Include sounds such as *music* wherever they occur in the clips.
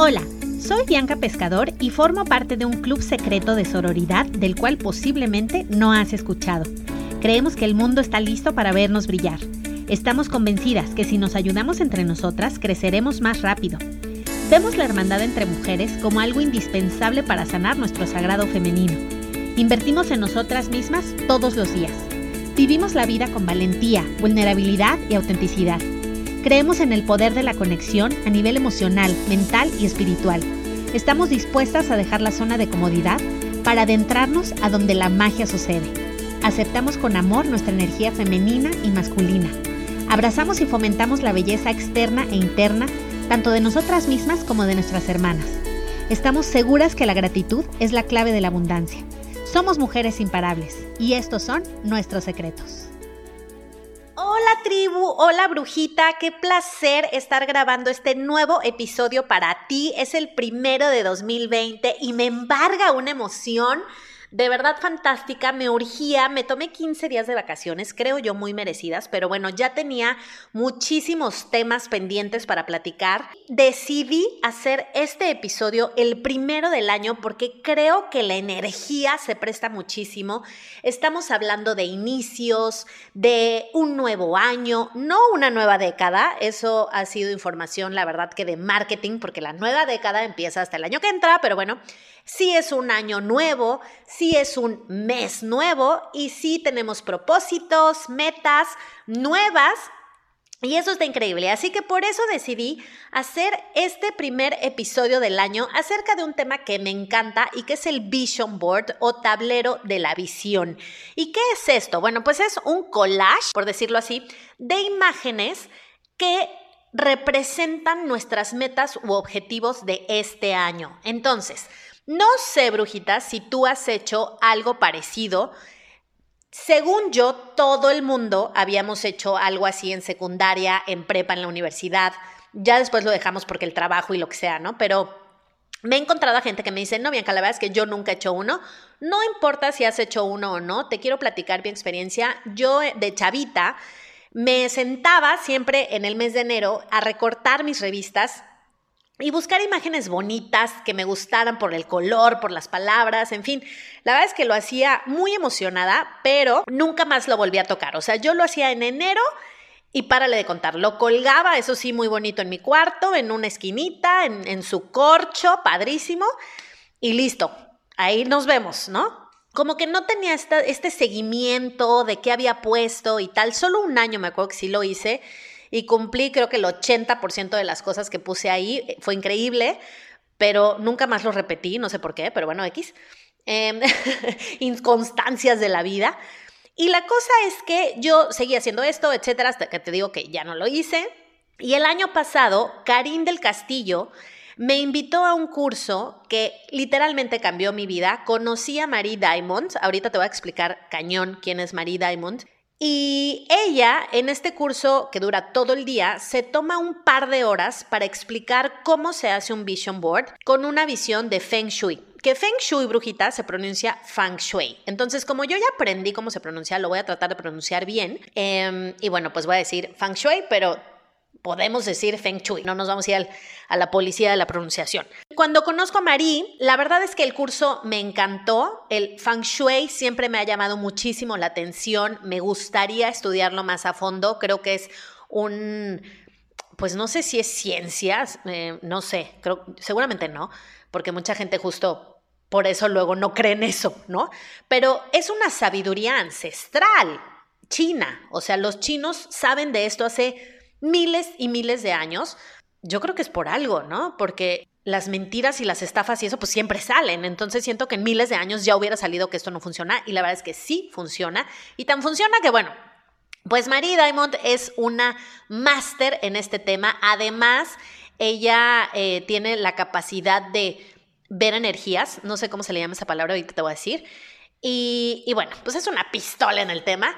Hola, soy Bianca Pescador y formo parte de un club secreto de sororidad del cual posiblemente no has escuchado. Creemos que el mundo está listo para vernos brillar. Estamos convencidas que si nos ayudamos entre nosotras, creceremos más rápido. Vemos la hermandad entre mujeres como algo indispensable para sanar nuestro sagrado femenino. Invertimos en nosotras mismas todos los días. Vivimos la vida con valentía, vulnerabilidad y autenticidad. Creemos en el poder de la conexión a nivel emocional, mental y espiritual. Estamos dispuestas a dejar la zona de comodidad para adentrarnos a donde la magia sucede. Aceptamos con amor nuestra energía femenina y masculina. Abrazamos y fomentamos la belleza externa e interna, tanto de nosotras mismas como de nuestras hermanas. Estamos seguras que la gratitud es la clave de la abundancia. Somos mujeres imparables y estos son nuestros secretos. Tribu, hola brujita, qué placer estar grabando este nuevo episodio para ti. Es el primero de 2020 y me embarga una emoción de verdad fantástica, me urgía, me tomé 15 días de vacaciones, creo yo muy merecidas, pero bueno, ya tenía muchísimos temas pendientes para platicar. Decidí hacer este episodio el primero del año porque creo que la energía se presta muchísimo. Estamos hablando de inicios, de un nuevo año, no una nueva década, eso ha sido información, la verdad que de marketing, porque la nueva década empieza hasta el año que entra, pero bueno, sí es un año nuevo, sí es un mes nuevo y sí tenemos propósitos, metas nuevas y eso está increíble. Así que por eso decidí hacer este primer episodio del año acerca de un tema que me encanta y que es el Vision Board o tablero de la visión. ¿Y qué es esto? Bueno, pues es un collage, por decirlo así, de imágenes que representan nuestras metas u objetivos de este año. Entonces, no sé, brujita, si tú has hecho algo parecido. Según yo, todo el mundo habíamos hecho algo así en secundaria, en prepa, en la universidad. Ya después lo dejamos porque el trabajo y lo que sea, ¿no? Pero me he encontrado a gente que me dice, no, Bianca, la verdad es que yo nunca he hecho uno. No importa si has hecho uno o no, te quiero platicar mi experiencia. Yo eh, de chavita me sentaba siempre en el mes de enero a recortar mis revistas y buscar imágenes bonitas que me gustaran por el color, por las palabras, en fin. La verdad es que lo hacía muy emocionada, pero nunca más lo volví a tocar. O sea, yo lo hacía en enero y párale de contar. Lo colgaba, eso sí, muy bonito en mi cuarto, en una esquinita, en, su corcho, padrísimo, y listo. Ahí nos vemos, ¿no? Como que no tenía este seguimiento de qué había puesto y tal. Solo un año me acuerdo que sí lo hice y cumplí creo que el 80% de las cosas que puse ahí. Eh, fue increíble, pero nunca más lo repetí, no sé por qué, pero bueno, X. Em, *laughs* inconstancias de la vida. Y la cosa es que yo seguí haciendo esto, etcétera, hasta que te digo que ya no lo hice. Y el año pasado, Karim del Castillo me invitó a un curso que literalmente cambió mi vida. Conocí a Marie Diamond. Ahorita te voy a explicar cañón quién es Marie Diamond. Y ella, en este curso que dura todo el día, se toma un par de horas para explicar cómo se hace un vision board con una visión de Feng Shui. Que Feng Shui, brujita, se pronuncia Feng Shui. Entonces, como yo ya aprendí cómo se pronuncia, lo voy a tratar de pronunciar bien. Em, y bueno, pues voy a decir Feng Shui, pero podemos decir Feng Shui, no nos vamos a ir a la policía de la pronunciación. Cuando conozco a Marie, la verdad es que el curso me encantó, el Feng Shui siempre me ha llamado muchísimo la atención, me gustaría estudiarlo más a fondo, creo que es un, pues no sé si es ciencia, eh, no sé, creo, seguramente no, porque mucha gente justo por eso luego no cree en eso, ¿no? Pero es una sabiduría ancestral china, o sea, los chinos saben de esto hace miles y miles de años, yo creo que es por algo, ¿no? Porque las mentiras y las estafas y eso pues siempre salen. Entonces siento que en miles de años ya hubiera salido que esto no funciona y la verdad es que sí funciona. Y tan funciona que bueno, pues Marie Diamond es una máster en este tema. Además, ella eh, tiene la capacidad de ver energías. No sé cómo se le llama esa palabra, ahorita te voy a decir. Y, y bueno, pues es una pistola en el tema.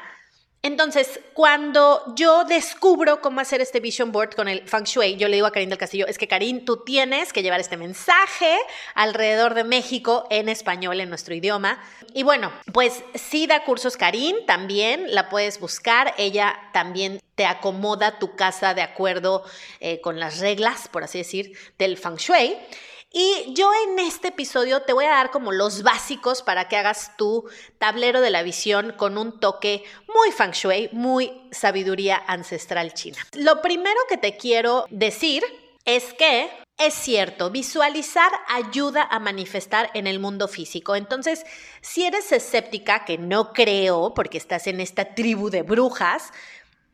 Entonces, cuando yo descubro cómo hacer este vision board con el feng shui, yo le digo a Karin del Castillo, es que Karin, tú tienes que llevar este mensaje alrededor de México en español, en nuestro idioma. Y bueno, pues sí da cursos Karin, también la puedes buscar, ella también te acomoda tu casa de acuerdo eh, con las reglas, por así decir, del feng shui. Y yo en este episodio te voy a dar como los básicos para que hagas tu tablero de la visión con un toque muy feng shui, muy sabiduría ancestral china. Lo primero que te quiero decir es que es cierto, visualizar ayuda a manifestar en el mundo físico. Entonces, si eres escéptica, que no creo, porque estás en esta tribu de brujas,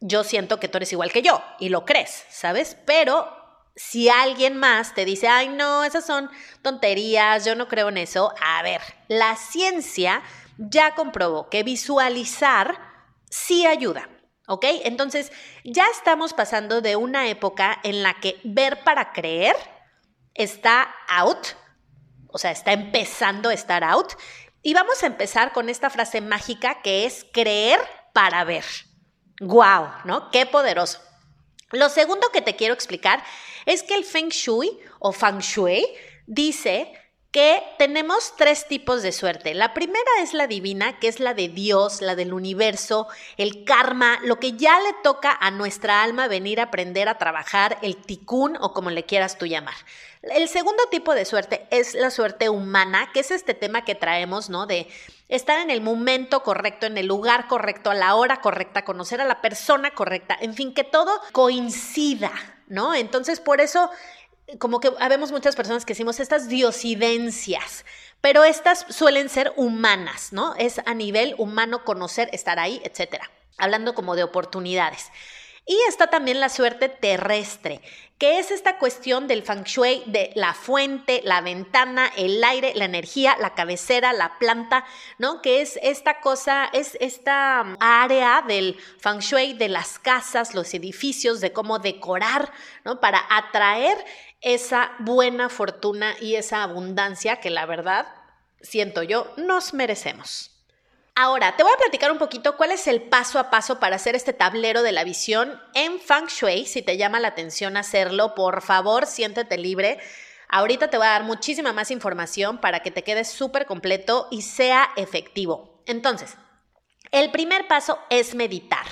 yo siento que tú eres igual que yo y lo crees, ¿sabes? Pero si alguien más te dice, ay, no, esas son tonterías, yo no creo en eso, a ver, la ciencia ya comprobó que visualizar sí ayuda. ¿Ok? Entonces, ya estamos pasando de una época en la que ver para creer está out, o sea, está empezando a estar out. Y vamos a empezar con esta frase mágica que es creer para ver. ¡Guau! ¿No? ¡Qué poderoso! Lo segundo que te quiero explicar es que el Feng Shui o Feng Shui dice que tenemos tres tipos de suerte. La primera es la divina, que es la de Dios, la del universo, el karma, lo que ya le toca a nuestra alma venir a aprender a trabajar, el tikkun o como le quieras tú llamar. El segundo tipo de suerte es la suerte humana, que es este tema que traemos, ¿no? De estar en el momento correcto, en el lugar correcto, a la hora correcta, conocer a la persona correcta, en fin, que todo coincida, ¿no? Entonces, por eso, como que habemos muchas personas que decimos estas diosidencias, pero estas suelen ser humanas, ¿no? Es a nivel humano conocer, estar ahí, etcétera. Hablando como de oportunidades. Y está también la suerte terrestre, que es esta cuestión del feng shui de la fuente, la ventana, el aire, la energía, la cabecera, la planta, ¿no? Que es esta cosa, es esta um, área del feng shui de las casas, los edificios, de cómo decorar, ¿no? Para atraer esa buena fortuna y esa abundancia que la verdad, siento yo, nos merecemos. Ahora, te voy a platicar un poquito cuál es el paso a paso para hacer este tablero de la visión en Feng Shui. Si te llama la atención hacerlo, por favor, siéntete libre. Ahorita te voy a dar muchísima más información para que te quedes súper completo y sea efectivo. Entonces, el primer paso es meditar.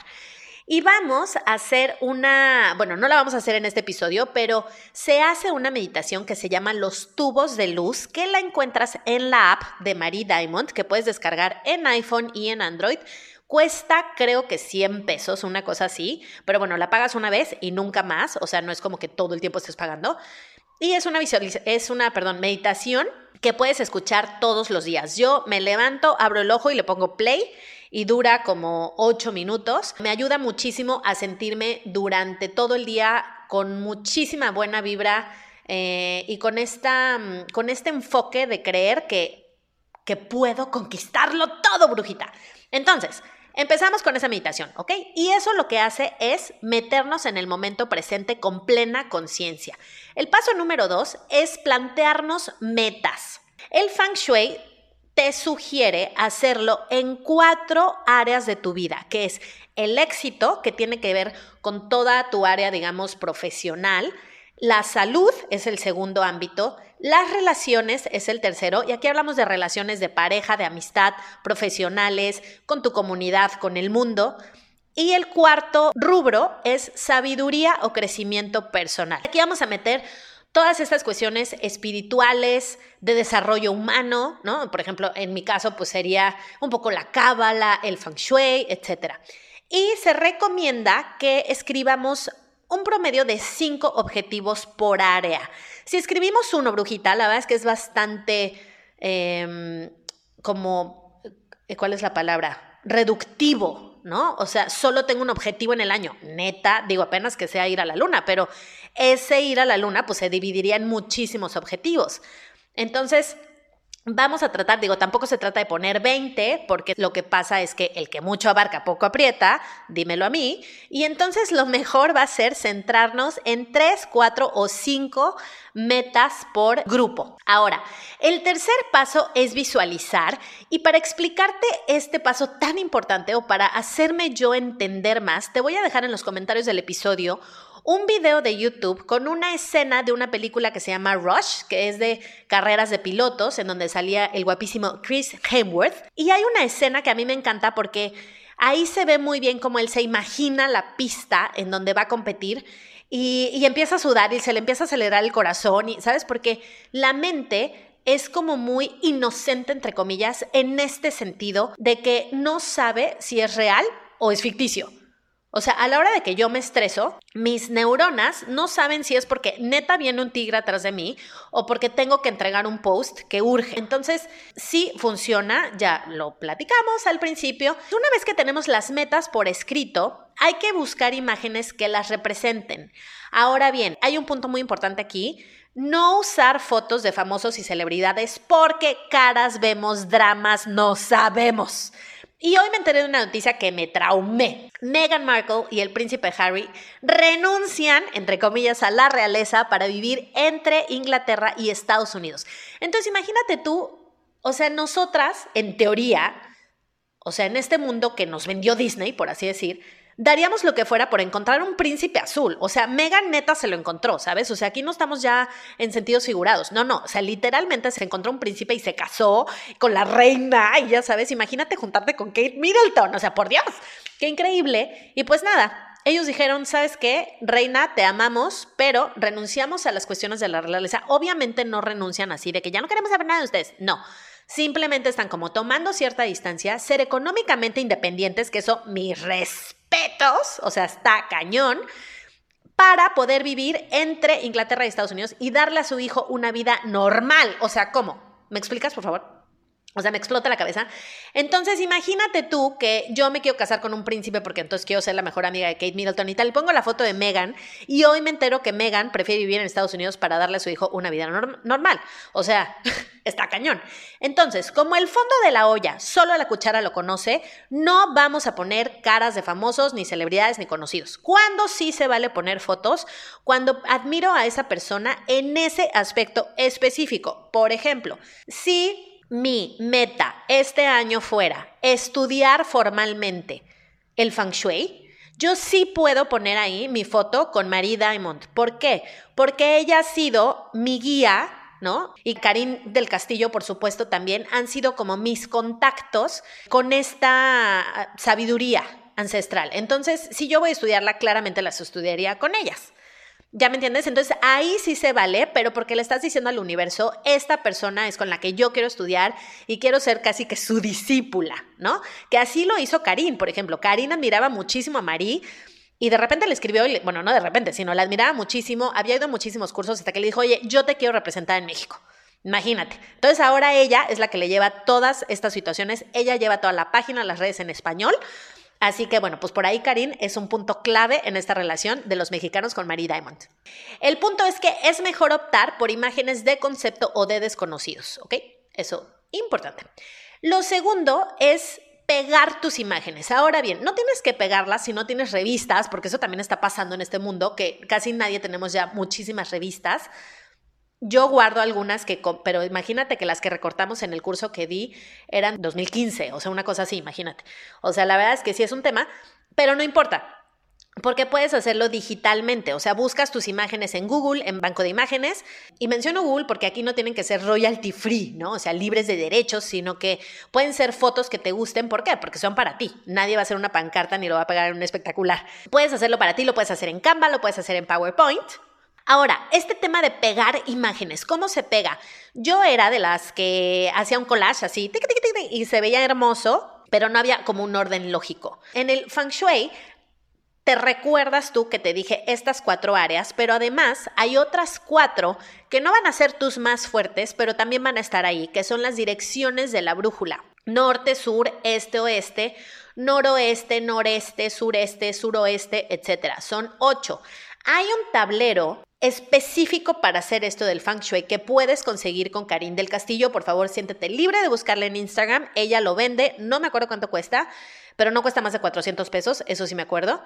Y vamos a hacer una, bueno, no la vamos a hacer en este episodio, pero se hace una meditación que se llama Los tubos de luz, que la encuentras en la app de Marie Diamond, que puedes descargar en iPhone y en Android. Cuesta creo que 100 pesos, una cosa así, pero bueno, la pagas una vez y nunca más, o sea, no es como que todo el tiempo estés pagando. Y es una, es una perdón, meditación que puedes escuchar todos los días. Yo me levanto, abro el ojo y le pongo play y dura como ocho minutos. Me ayuda muchísimo a sentirme durante todo el día con muchísima buena vibra eh, y con, esta, mm, con este enfoque de creer que, que puedo conquistarlo todo, brujita. Entonces, Empezamos con esa meditación, ¿ok? Y eso lo que hace es meternos en el momento presente con plena conciencia. El paso número dos es plantearnos metas. El Feng Shui te sugiere hacerlo en cuatro áreas de tu vida, que es el éxito, que tiene que ver con toda tu área, digamos, profesional, la salud es el segundo ámbito, las relaciones es el tercero, y aquí hablamos de relaciones de pareja, de amistad, profesionales, con tu comunidad, con el mundo. Y el cuarto rubro es sabiduría o crecimiento personal. Aquí vamos a meter todas estas cuestiones espirituales, de desarrollo humano, ¿no? Por ejemplo, en mi caso, pues sería un poco la cábala, el feng shui, etc. Y se recomienda que escribamos un promedio de cinco objetivos por área. Si escribimos uno, brujita, la verdad es que es bastante em, como, ¿cuál es la palabra? Reductivo, ¿no? O sea, solo tengo un objetivo en el año. Neta, digo apenas que sea ir a la luna, pero ese ir a la luna pues se dividiría en muchísimos objetivos. Entonces, Vamos a tratar, digo, tampoco se trata de poner 20, porque lo que pasa es que el que mucho abarca, poco aprieta, dímelo a mí, y entonces lo mejor va a ser centrarnos en 3, 4 o 5 metas por grupo. Ahora, el tercer paso es visualizar, y para explicarte este paso tan importante o para hacerme yo entender más, te voy a dejar en los comentarios del episodio un video de YouTube con una escena de una película que se llama Rush, que es de carreras de pilotos, en donde salía el guapísimo Chris Hemsworth. Y hay una escena que a mí me encanta porque ahí se ve muy bien cómo él se imagina la pista en donde va a competir. Y, y, empieza a sudar y se le empieza a acelerar el corazón, y, ¿sabes? Porque la mente es como muy inocente, entre comillas, en este sentido de que no sabe si es real o es ficticio. O sea, a la hora de que yo me estreso, mis neuronas no saben si es porque neta viene un tigre atrás de mí o porque tengo que entregar un post que urge. Entonces, sí funciona, ya lo platicamos al principio. Una vez que tenemos las metas por escrito, hay que buscar imágenes que las representen. Ahora bien, hay un punto muy importante aquí. No usar fotos de famosos y celebridades porque caras vemos, dramas no sabemos. Y hoy me enteré de una noticia que me traumé. Meghan Markle y el príncipe Harry renuncian, entre comillas, a la realeza para vivir entre Inglaterra y Estados Unidos. Entonces imagínate tú, o sea, nosotras, en teoría, o sea, en este mundo que nos vendió Disney, por así decir, daríamos lo que fuera por encontrar un príncipe azul. O sea, Megan neta se lo encontró, ¿sabes? O sea, aquí no estamos ya en sentidos figurados. No, no. O sea, literalmente se encontró un príncipe y se casó con la reina. Y ya sabes, imagínate juntarte con Kate Middleton. O sea, por Dios, qué increíble. Y pues nada. Ellos dijeron, ¿sabes qué? Reina, te amamos, pero renunciamos a las cuestiones de la realeza. Obviamente no renuncian así de que ya no queremos saber nada de ustedes. No. Simplemente están como tomando cierta distancia, ser económicamente independientes, que eso, mi respeto o sea, está cañón, para poder vivir entre Inglaterra y Estados Unidos y darle a su hijo una vida normal. O sea, ¿cómo? ¿Me explicas, por favor? O sea, me explota la cabeza. Entonces, imagínate tú que yo me quiero casar con un príncipe porque entonces quiero ser la mejor amiga de Kate Middleton y tal. pongo la foto de Meghan y hoy me entero que Meghan prefiere vivir en Estados Unidos para darle a su hijo una vida normal. O sea, *laughs* está cañón. Entonces, como el fondo de la olla solo la cuchara lo conoce, no vamos a poner caras de famosos, ni celebridades, ni conocidos. ¿Cuándo sí se vale poner fotos? Cuando admiro a esa persona en ese aspecto específico. Por ejemplo, si mi meta este año fuera estudiar formalmente el feng shui, yo sí puedo poner ahí mi foto con Marie Diamond. ¿Por qué? Porque ella ha sido mi guía, ¿no? Y Karim del Castillo, por supuesto, también han sido como mis contactos con esta sabiduría ancestral. Entonces, si yo voy a estudiarla, claramente las estudiaría con ellas. ¿Ya me entiendes? Entonces ahí sí se vale, pero porque le estás diciendo al universo, esta persona es con la que yo quiero estudiar y quiero ser casi que su discípula, ¿no? Que así lo hizo Karim, por ejemplo. Karim admiraba muchísimo a Marí y de repente le escribió, bueno, no de repente, sino la admiraba muchísimo, había ido a muchísimos cursos hasta que le dijo, oye, yo te quiero representar en México. Imagínate. Entonces ahora ella es la que le lleva todas estas situaciones, ella lleva toda la página, las redes en español Así que bueno, pues por ahí Karim es un punto clave en esta relación de los mexicanos con Marie Diamond. El punto es que es mejor optar por imágenes de concepto o de desconocidos, ¿ok? Eso, importante. Lo segundo es pegar tus imágenes. Ahora bien, no tienes que pegarlas si no tienes revistas, porque eso también está pasando en este mundo, que casi nadie tenemos ya muchísimas revistas. Yo guardo algunas que, pero imagínate que las que recortamos en el curso que di eran 2015, o sea, una cosa así, imagínate. O sea, la verdad es que sí es un tema, pero no importa. Porque puedes hacerlo digitalmente, o sea, buscas tus imágenes en Google, en banco de imágenes, y menciono Google porque aquí no tienen que ser royalty free, ¿no? O sea, libres de derechos, sino que pueden ser fotos que te gusten. ¿Por qué? Porque son para ti. Nadie va a hacer una pancarta ni lo va a pegar en un espectacular. Puedes hacerlo para ti, lo puedes hacer en Canva, lo puedes hacer en PowerPoint, Ahora, este tema de pegar imágenes, ¿cómo se pega? Yo era de las que hacía un collage así, y se veía hermoso, pero no había como un orden lógico. En el feng shui, te recuerdas tú que te dije estas cuatro áreas, pero además hay otras cuatro que no van a ser tus más fuertes, pero también van a estar ahí, que son las direcciones de la brújula. Norte, sur, este, oeste, noroeste, noreste, sureste, suroeste, etc. Son ocho. Hay un tablero específico para hacer esto del Feng Shui que puedes conseguir con Karin del Castillo. Por favor, siéntete libre de buscarla en Instagram. Ella lo vende, no me acuerdo cuánto cuesta, pero no cuesta más de 400 pesos, eso sí me acuerdo.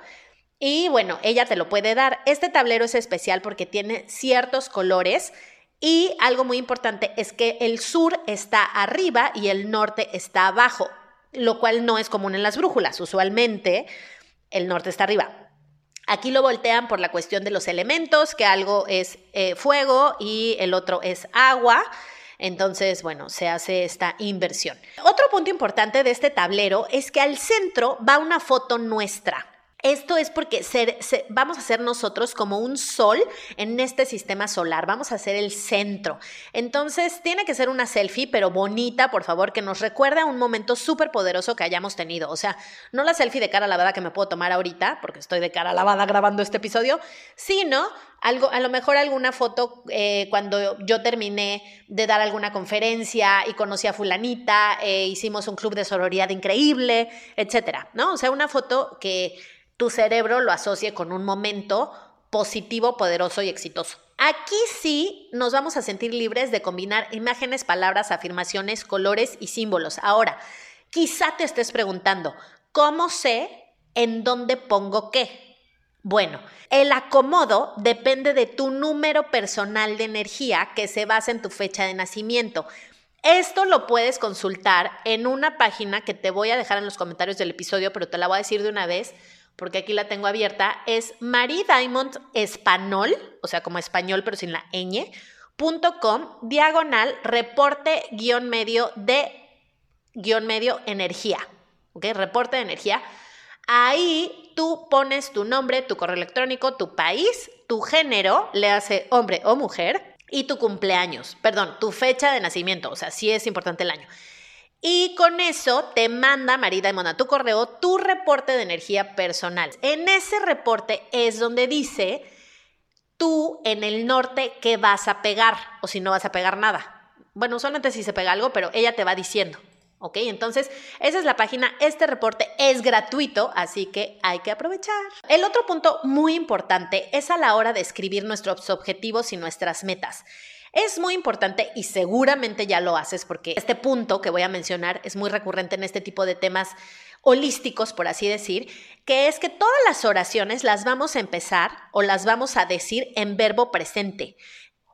Y bueno, ella te lo puede dar. Este tablero es especial porque tiene ciertos colores y algo muy importante es que el sur está arriba y el norte está abajo, lo cual no es común en las brújulas. Usualmente el norte está arriba. Aquí lo voltean por la cuestión de los elementos, que algo es eh, fuego y el otro es agua. Entonces, bueno, se hace esta inversión. Otro punto importante de este tablero es que al centro va una foto nuestra. Esto es porque vamos a ser nosotros como un sol en este sistema solar, vamos a ser el centro. Entonces, tiene que ser una selfie, pero bonita, por favor, que nos recuerde a un momento súper poderoso que hayamos tenido. O sea, no la selfie de cara lavada que me puedo tomar ahorita, porque estoy de cara lavada grabando este episodio, sino algo, a lo mejor alguna foto eh, cuando yo terminé de dar alguna conferencia y conocí a fulanita, eh, hicimos un club de sororidad increíble, etcétera, ¿no? O sea, una foto que tu cerebro lo asocie con un momento positivo, poderoso y exitoso. Aquí sí nos vamos a sentir libres de combinar imágenes, palabras, afirmaciones, colores y símbolos. Ahora, quizá te estés preguntando, ¿cómo sé en dónde pongo qué? Bueno, el acomodo depende de tu número personal de energía que se basa en tu fecha de nacimiento. Esto lo puedes consultar en una página que te voy a dejar en los comentarios del episodio, pero te la voy a decir de una vez porque aquí la tengo abierta, es Marie Diamond Español, o sea, como español pero sin la ñ, .com, diagonal, reporte guion medio de guion medio energía, ¿ok? Reporte de energía. Ahí tú pones tu nombre, tu correo electrónico, tu país, tu género, le hace hombre o mujer, y tu cumpleaños, perdón, tu fecha de nacimiento, o sea, sí es importante el año. Y con eso te manda Marida Mona tu correo tu reporte de energía personal. En ese reporte es donde dice tú en el norte qué vas a pegar o si no vas a pegar nada. Bueno, usualmente si se pega algo, pero ella te va diciendo. ¿Ok? Entonces, esa es la página. Este reporte es gratuito, así que hay que aprovechar. El otro punto muy importante es a la hora de escribir nuestros objetivos y nuestras metas. Es muy importante y seguramente ya lo haces porque este punto que voy a mencionar es muy recurrente en este tipo de temas holísticos, por así decir, que es que todas las oraciones las vamos a empezar o las vamos a decir en verbo presente.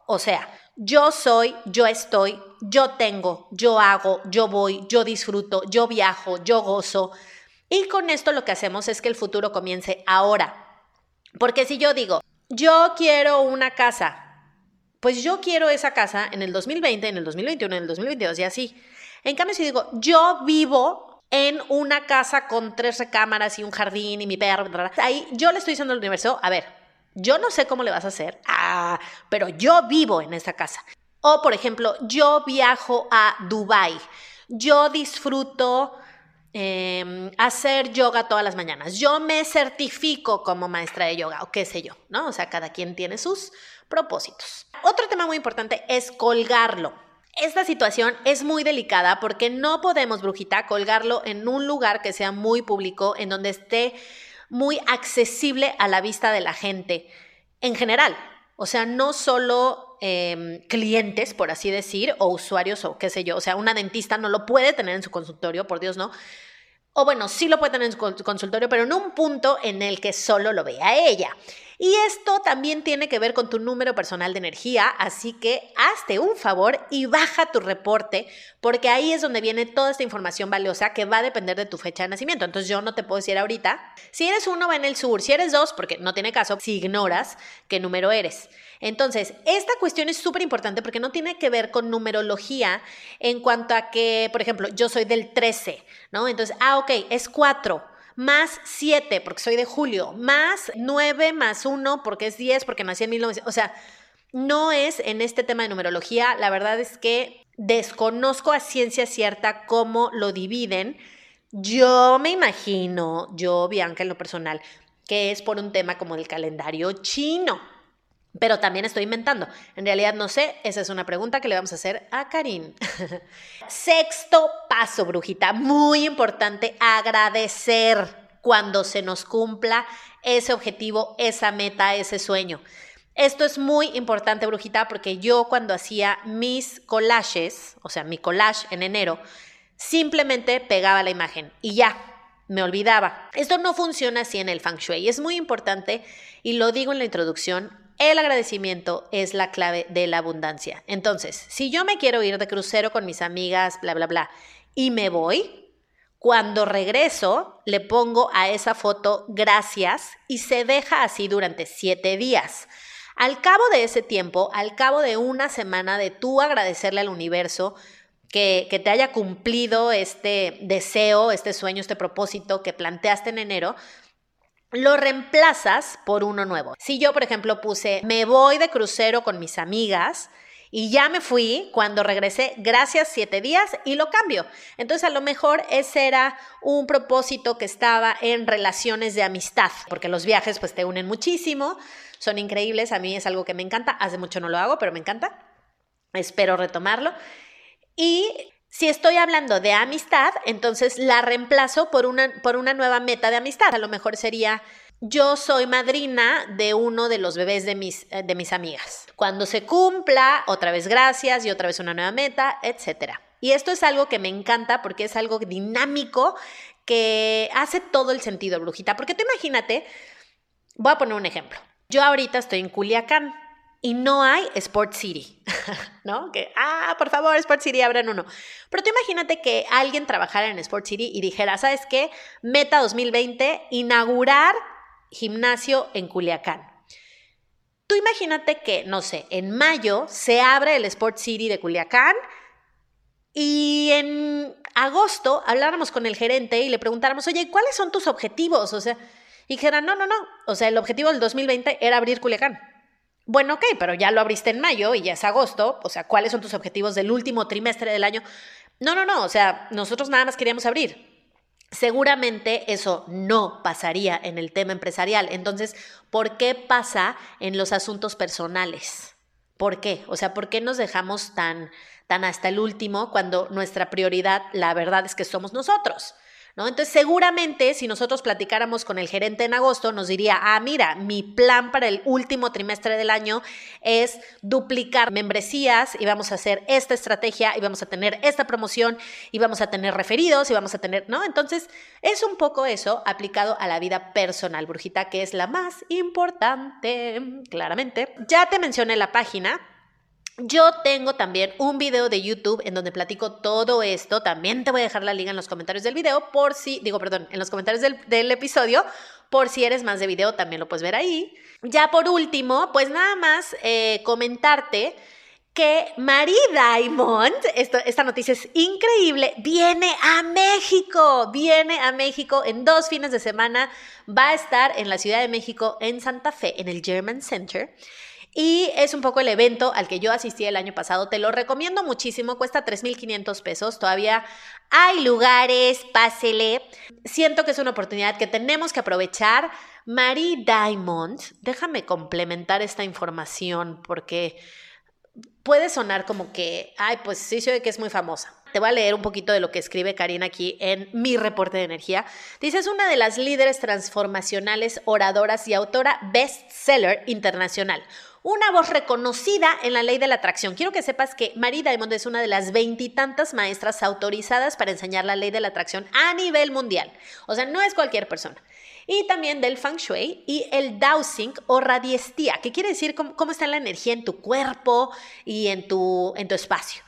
O sea, yo soy, yo estoy, yo tengo, yo hago, yo voy, yo disfruto, yo viajo, yo gozo. Y con esto lo que hacemos es que el futuro comience ahora. Porque si yo digo, yo quiero una casa, pues yo quiero esa casa en el 2020, en el 2021, en el 2022 y así. En cambio, si digo, yo vivo en una casa con tres recámaras y un jardín y mi perro, ahí yo le estoy diciendo al universo, a ver, yo no sé cómo le vas a hacer, ah, pero yo vivo en esa casa. O, por ejemplo, yo viajo a Dubai, yo disfruto em, hacer yoga todas las mañanas, yo me certifico como maestra de yoga o qué sé yo, ¿no? O sea, cada quien tiene sus propósitos. Otro tema muy importante es colgarlo. Esta situación es muy delicada porque no podemos, brujita, colgarlo en un lugar que sea muy público, en donde esté muy accesible a la vista de la gente en general. O sea, no solo em, clientes, por así decir, o usuarios o qué sé yo. O sea, una dentista no lo puede tener en su consultorio, por Dios, no. O bueno, sí lo puede tener en su consultorio, pero en un punto en el que solo lo vea ella. Y esto también tiene que ver con tu número personal de energía, así que hazte un favor y baja tu reporte, porque ahí es donde viene toda esta información valiosa que va a depender de tu fecha de nacimiento. Entonces yo no te puedo decir ahorita, si eres uno va en el sur, si eres dos, porque no tiene caso, si ignoras qué número eres. Entonces, esta cuestión es súper importante porque no tiene que ver con numerología en cuanto a que, por ejemplo, yo soy del 13, ¿no? Entonces, ah, ok, es 4 más 7 porque soy de julio, más 9 más 1 porque es 10 porque nací en 1900. O sea, no es en este tema de numerología, la verdad es que desconozco a ciencia cierta cómo lo dividen. Yo me imagino, yo, Bianca, en lo personal, que es por un tema como el calendario chino. Pero también estoy inventando. En realidad no sé, esa es una pregunta que le vamos a hacer a Karin. *laughs* Sexto paso, brujita, muy importante, agradecer cuando se nos cumpla ese objetivo, esa meta, ese sueño. Esto es muy importante, brujita, porque yo cuando hacía mis collages, o sea, mi collage en enero, simplemente pegaba la imagen y ya, me olvidaba. Esto no funciona así en el feng shui. Es muy importante, y lo digo en la introducción, el agradecimiento es la clave de la abundancia. Entonces, si yo me quiero ir de crucero con mis amigas, bla, bla, bla, y me voy, cuando regreso, le pongo a esa foto gracias y se deja así durante siete días. Al cabo de ese tiempo, al cabo de una semana de tú agradecerle al universo que, que, te haya cumplido este deseo, este sueño, este propósito que planteaste en enero, lo reemplazas por uno nuevo. Si yo, por ejemplo, puse, me voy de crucero con mis amigas, y ya me fui cuando regresé, gracias siete días y lo cambio. Entonces a lo mejor ese era un propósito que estaba en relaciones de amistad, porque los viajes pues te unen muchísimo, son increíbles, a mí es algo que me encanta, hace mucho no lo hago, pero me encanta, espero retomarlo. Y si estoy hablando de amistad, entonces la reemplazo por una, por una nueva meta de amistad. A lo mejor sería, yo soy madrina de uno de los bebés de mis, eh, de mis amigas. Cuando se cumpla, otra vez gracias y otra vez una nueva meta, etc. Y esto es algo que me encanta porque es algo dinámico que hace todo el sentido, brujita. Porque tú imagínate, voy a poner un ejemplo. Yo ahorita estoy en Culiacán y no hay Sport City, *laughs* ¿no? Que, ah, por favor, Sport City, abran uno. Pero tú imagínate que alguien trabajara en Sport City y dijera, ¿sabes qué? Meta 2020, inaugurar gimnasio en Culiacán. Tú imagínate que, no sé, en mayo se abre el Sport City de Culiacán y en agosto habláramos con el gerente y le preguntáramos, oye, ¿cuáles son tus objetivos? O sea, y dijera, no, no, no, o sea, el objetivo del 2020 era abrir Culiacán. Bueno, ok, pero ya lo abriste en mayo y ya es agosto, o sea, ¿cuáles son tus objetivos del último trimestre del año? No, no, no, o sea, nosotros nada más queríamos abrir. Seguramente eso no pasaría en el tema empresarial. Entonces, ¿por qué pasa en los asuntos personales? ¿Por qué? O sea, ¿por qué nos dejamos tan, tan hasta el último cuando nuestra prioridad, la verdad es que somos nosotros? Entonces, seguramente si nosotros platicáramos con el gerente en agosto, nos diría, ah, mira, mi plan para el último trimestre del año es duplicar membresías y vamos a hacer esta estrategia y vamos a tener esta promoción y vamos a tener referidos y vamos a tener, ¿no? Entonces, es un poco eso aplicado a la vida personal, Brujita, que es la más importante, claramente. Ya te mencioné la página, yo tengo también un video de YouTube en donde platico todo esto. También te voy a dejar la liga en los comentarios del video por si, digo, perdón, en los comentarios del, episodio, por si eres más de video, también lo puedes ver ahí. Ya por último, pues nada más eh, comentarte que Marie Diamond, esta noticia es increíble, viene a México, viene a México en dos fines de semana, va a estar en la Ciudad de México, en Santa Fe, en el German Center. Y es un poco el evento al que yo asistí el año pasado. Te lo recomiendo muchísimo. Cuesta 3.500 pesos. Todavía hay lugares. Pásele. Siento que es una oportunidad que tenemos que aprovechar. Marie Diamond, déjame complementar esta información porque puede sonar como que, ay, pues sí, sé que es muy famosa. Te voy a leer un poquito de lo que escribe Karina aquí en mi reporte de energía. Dice, es una de las líderes transformacionales, oradoras y autora bestseller internacional una voz reconocida en la ley de la atracción. Quiero que sepas que Marie Diamond es una de las veintitantas maestras autorizadas para enseñar la ley de la atracción a nivel mundial. O sea, no es cualquier persona. Y también del Feng Shui y el Dowsing o radiestía, que quiere decir cómo, cómo está la energía en tu cuerpo y en tu, en tu espacio.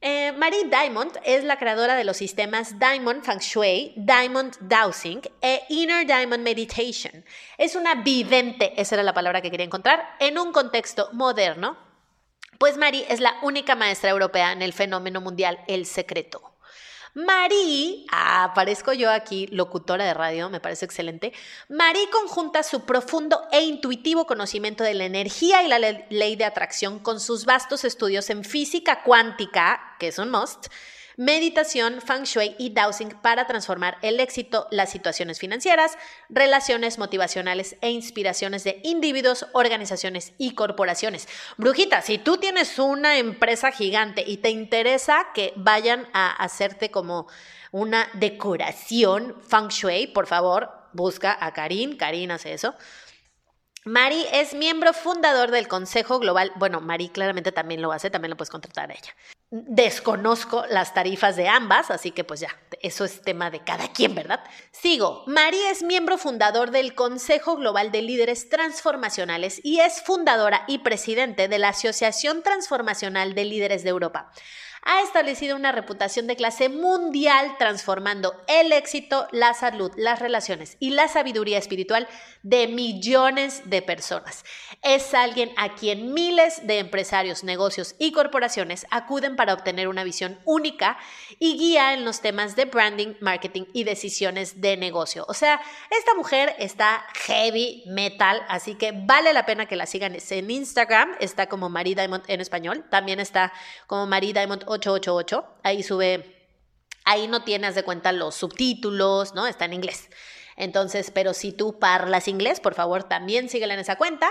Eh, Marie Diamond es la creadora de los sistemas Diamond Feng Shui, Diamond Dowsing e Inner Diamond Meditation. Es una vidente, esa era la palabra que quería encontrar, en un contexto moderno. Pues Marie es la única maestra europea en el fenómeno mundial El Secreto. Marí, aparezco yo aquí, locutora de radio, me parece excelente. Marí conjunta su profundo e intuitivo conocimiento de la energía y la ley de atracción con sus vastos estudios en física cuántica, que es un must, meditación, feng shui y dowsing para transformar el éxito, las situaciones financieras, relaciones motivacionales e inspiraciones de individuos, organizaciones y corporaciones. Brujita, si tú tienes una empresa gigante y te interesa que vayan a hacerte como una decoración feng shui, por favor, busca a Karin, Karin hace eso. Mari es miembro fundador del Consejo Global. Bueno, Mari claramente también lo hace, también lo puedes contratar a ella. Desconozco las tarifas de ambas, así que pues ya, eso es tema de cada quien, ¿verdad? Sigo. Mari es miembro fundador del Consejo Global de Líderes Transformacionales y es fundadora y presidente de la Asociación Transformacional de Líderes de Europa ha establecido una reputación de clase mundial transformando el éxito, la salud, las relaciones y la sabiduría espiritual de millones de personas. Es alguien a quien miles de empresarios, negocios y corporaciones acuden para obtener una visión única y guía en los temas de branding, marketing y decisiones de negocio. O sea, esta mujer está heavy metal, así que vale la pena que la sigan en Instagram, está como Marie Diamond en español, también está como Marie Diamond 888. Ahí sube, ahí no tienes de cuenta los subtítulos, ¿no? Está en inglés. Entonces, pero si tú parlas inglés, por favor, también síguela en esa cuenta.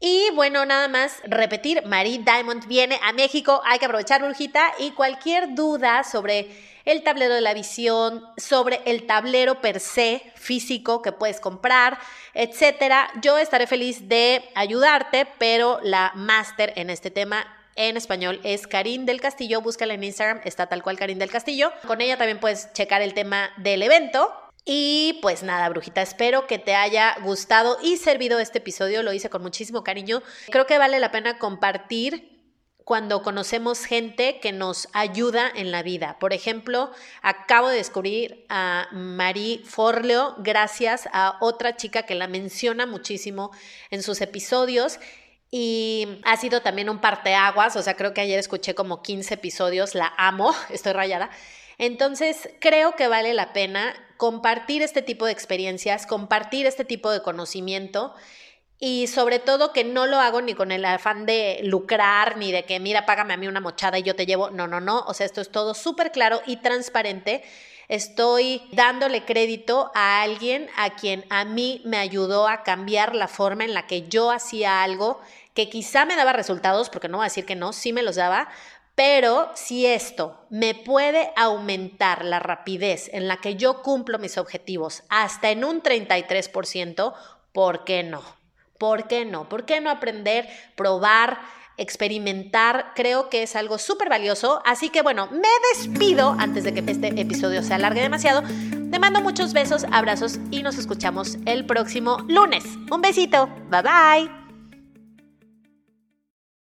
Y bueno, nada más repetir, Marie Diamond viene a México, hay que aprovechar brujita y cualquier duda sobre el tablero de la visión, sobre el tablero per se físico que puedes comprar, etcétera. Yo estaré feliz de ayudarte, pero la máster en este tema en español es Karin del Castillo. Búscala en Instagram, está tal cual Karin del Castillo. Con ella también puedes checar el tema del evento. Y pues nada, brujita, espero que te haya gustado y servido este episodio. Lo hice con muchísimo cariño. Creo que vale la pena compartir cuando conocemos gente que nos ayuda en la vida. Por ejemplo, acabo de descubrir a Marie Forleo gracias a otra chica que la menciona muchísimo en sus episodios y ha sido también un parteaguas, o sea, creo que ayer escuché como 15 episodios, la amo, *laughs* estoy rayada. Entonces, creo que vale la pena compartir este tipo de experiencias, compartir este tipo de conocimiento y sobre todo que no lo hago ni con el afán de lucrar, ni de que, mira, págame a mí una mochada y yo te llevo. No, no, no. O sea, esto es todo súper claro y transparente. Estoy dándole crédito a alguien a quien a mí me ayudó a cambiar la forma en la que yo hacía algo que quizá me daba resultados, porque no voy a decir que no, sí me los daba, pero si esto me puede aumentar la rapidez en la que yo cumplo mis objetivos hasta en un 33%, ¿por qué no? ¿Por qué no? ¿Por qué no aprender, probar? Experimentar, creo que es algo súper valioso. Así que bueno, me despido antes de que este episodio se alargue demasiado. Te mando muchos besos, abrazos y nos escuchamos el próximo lunes. Un besito. Bye bye.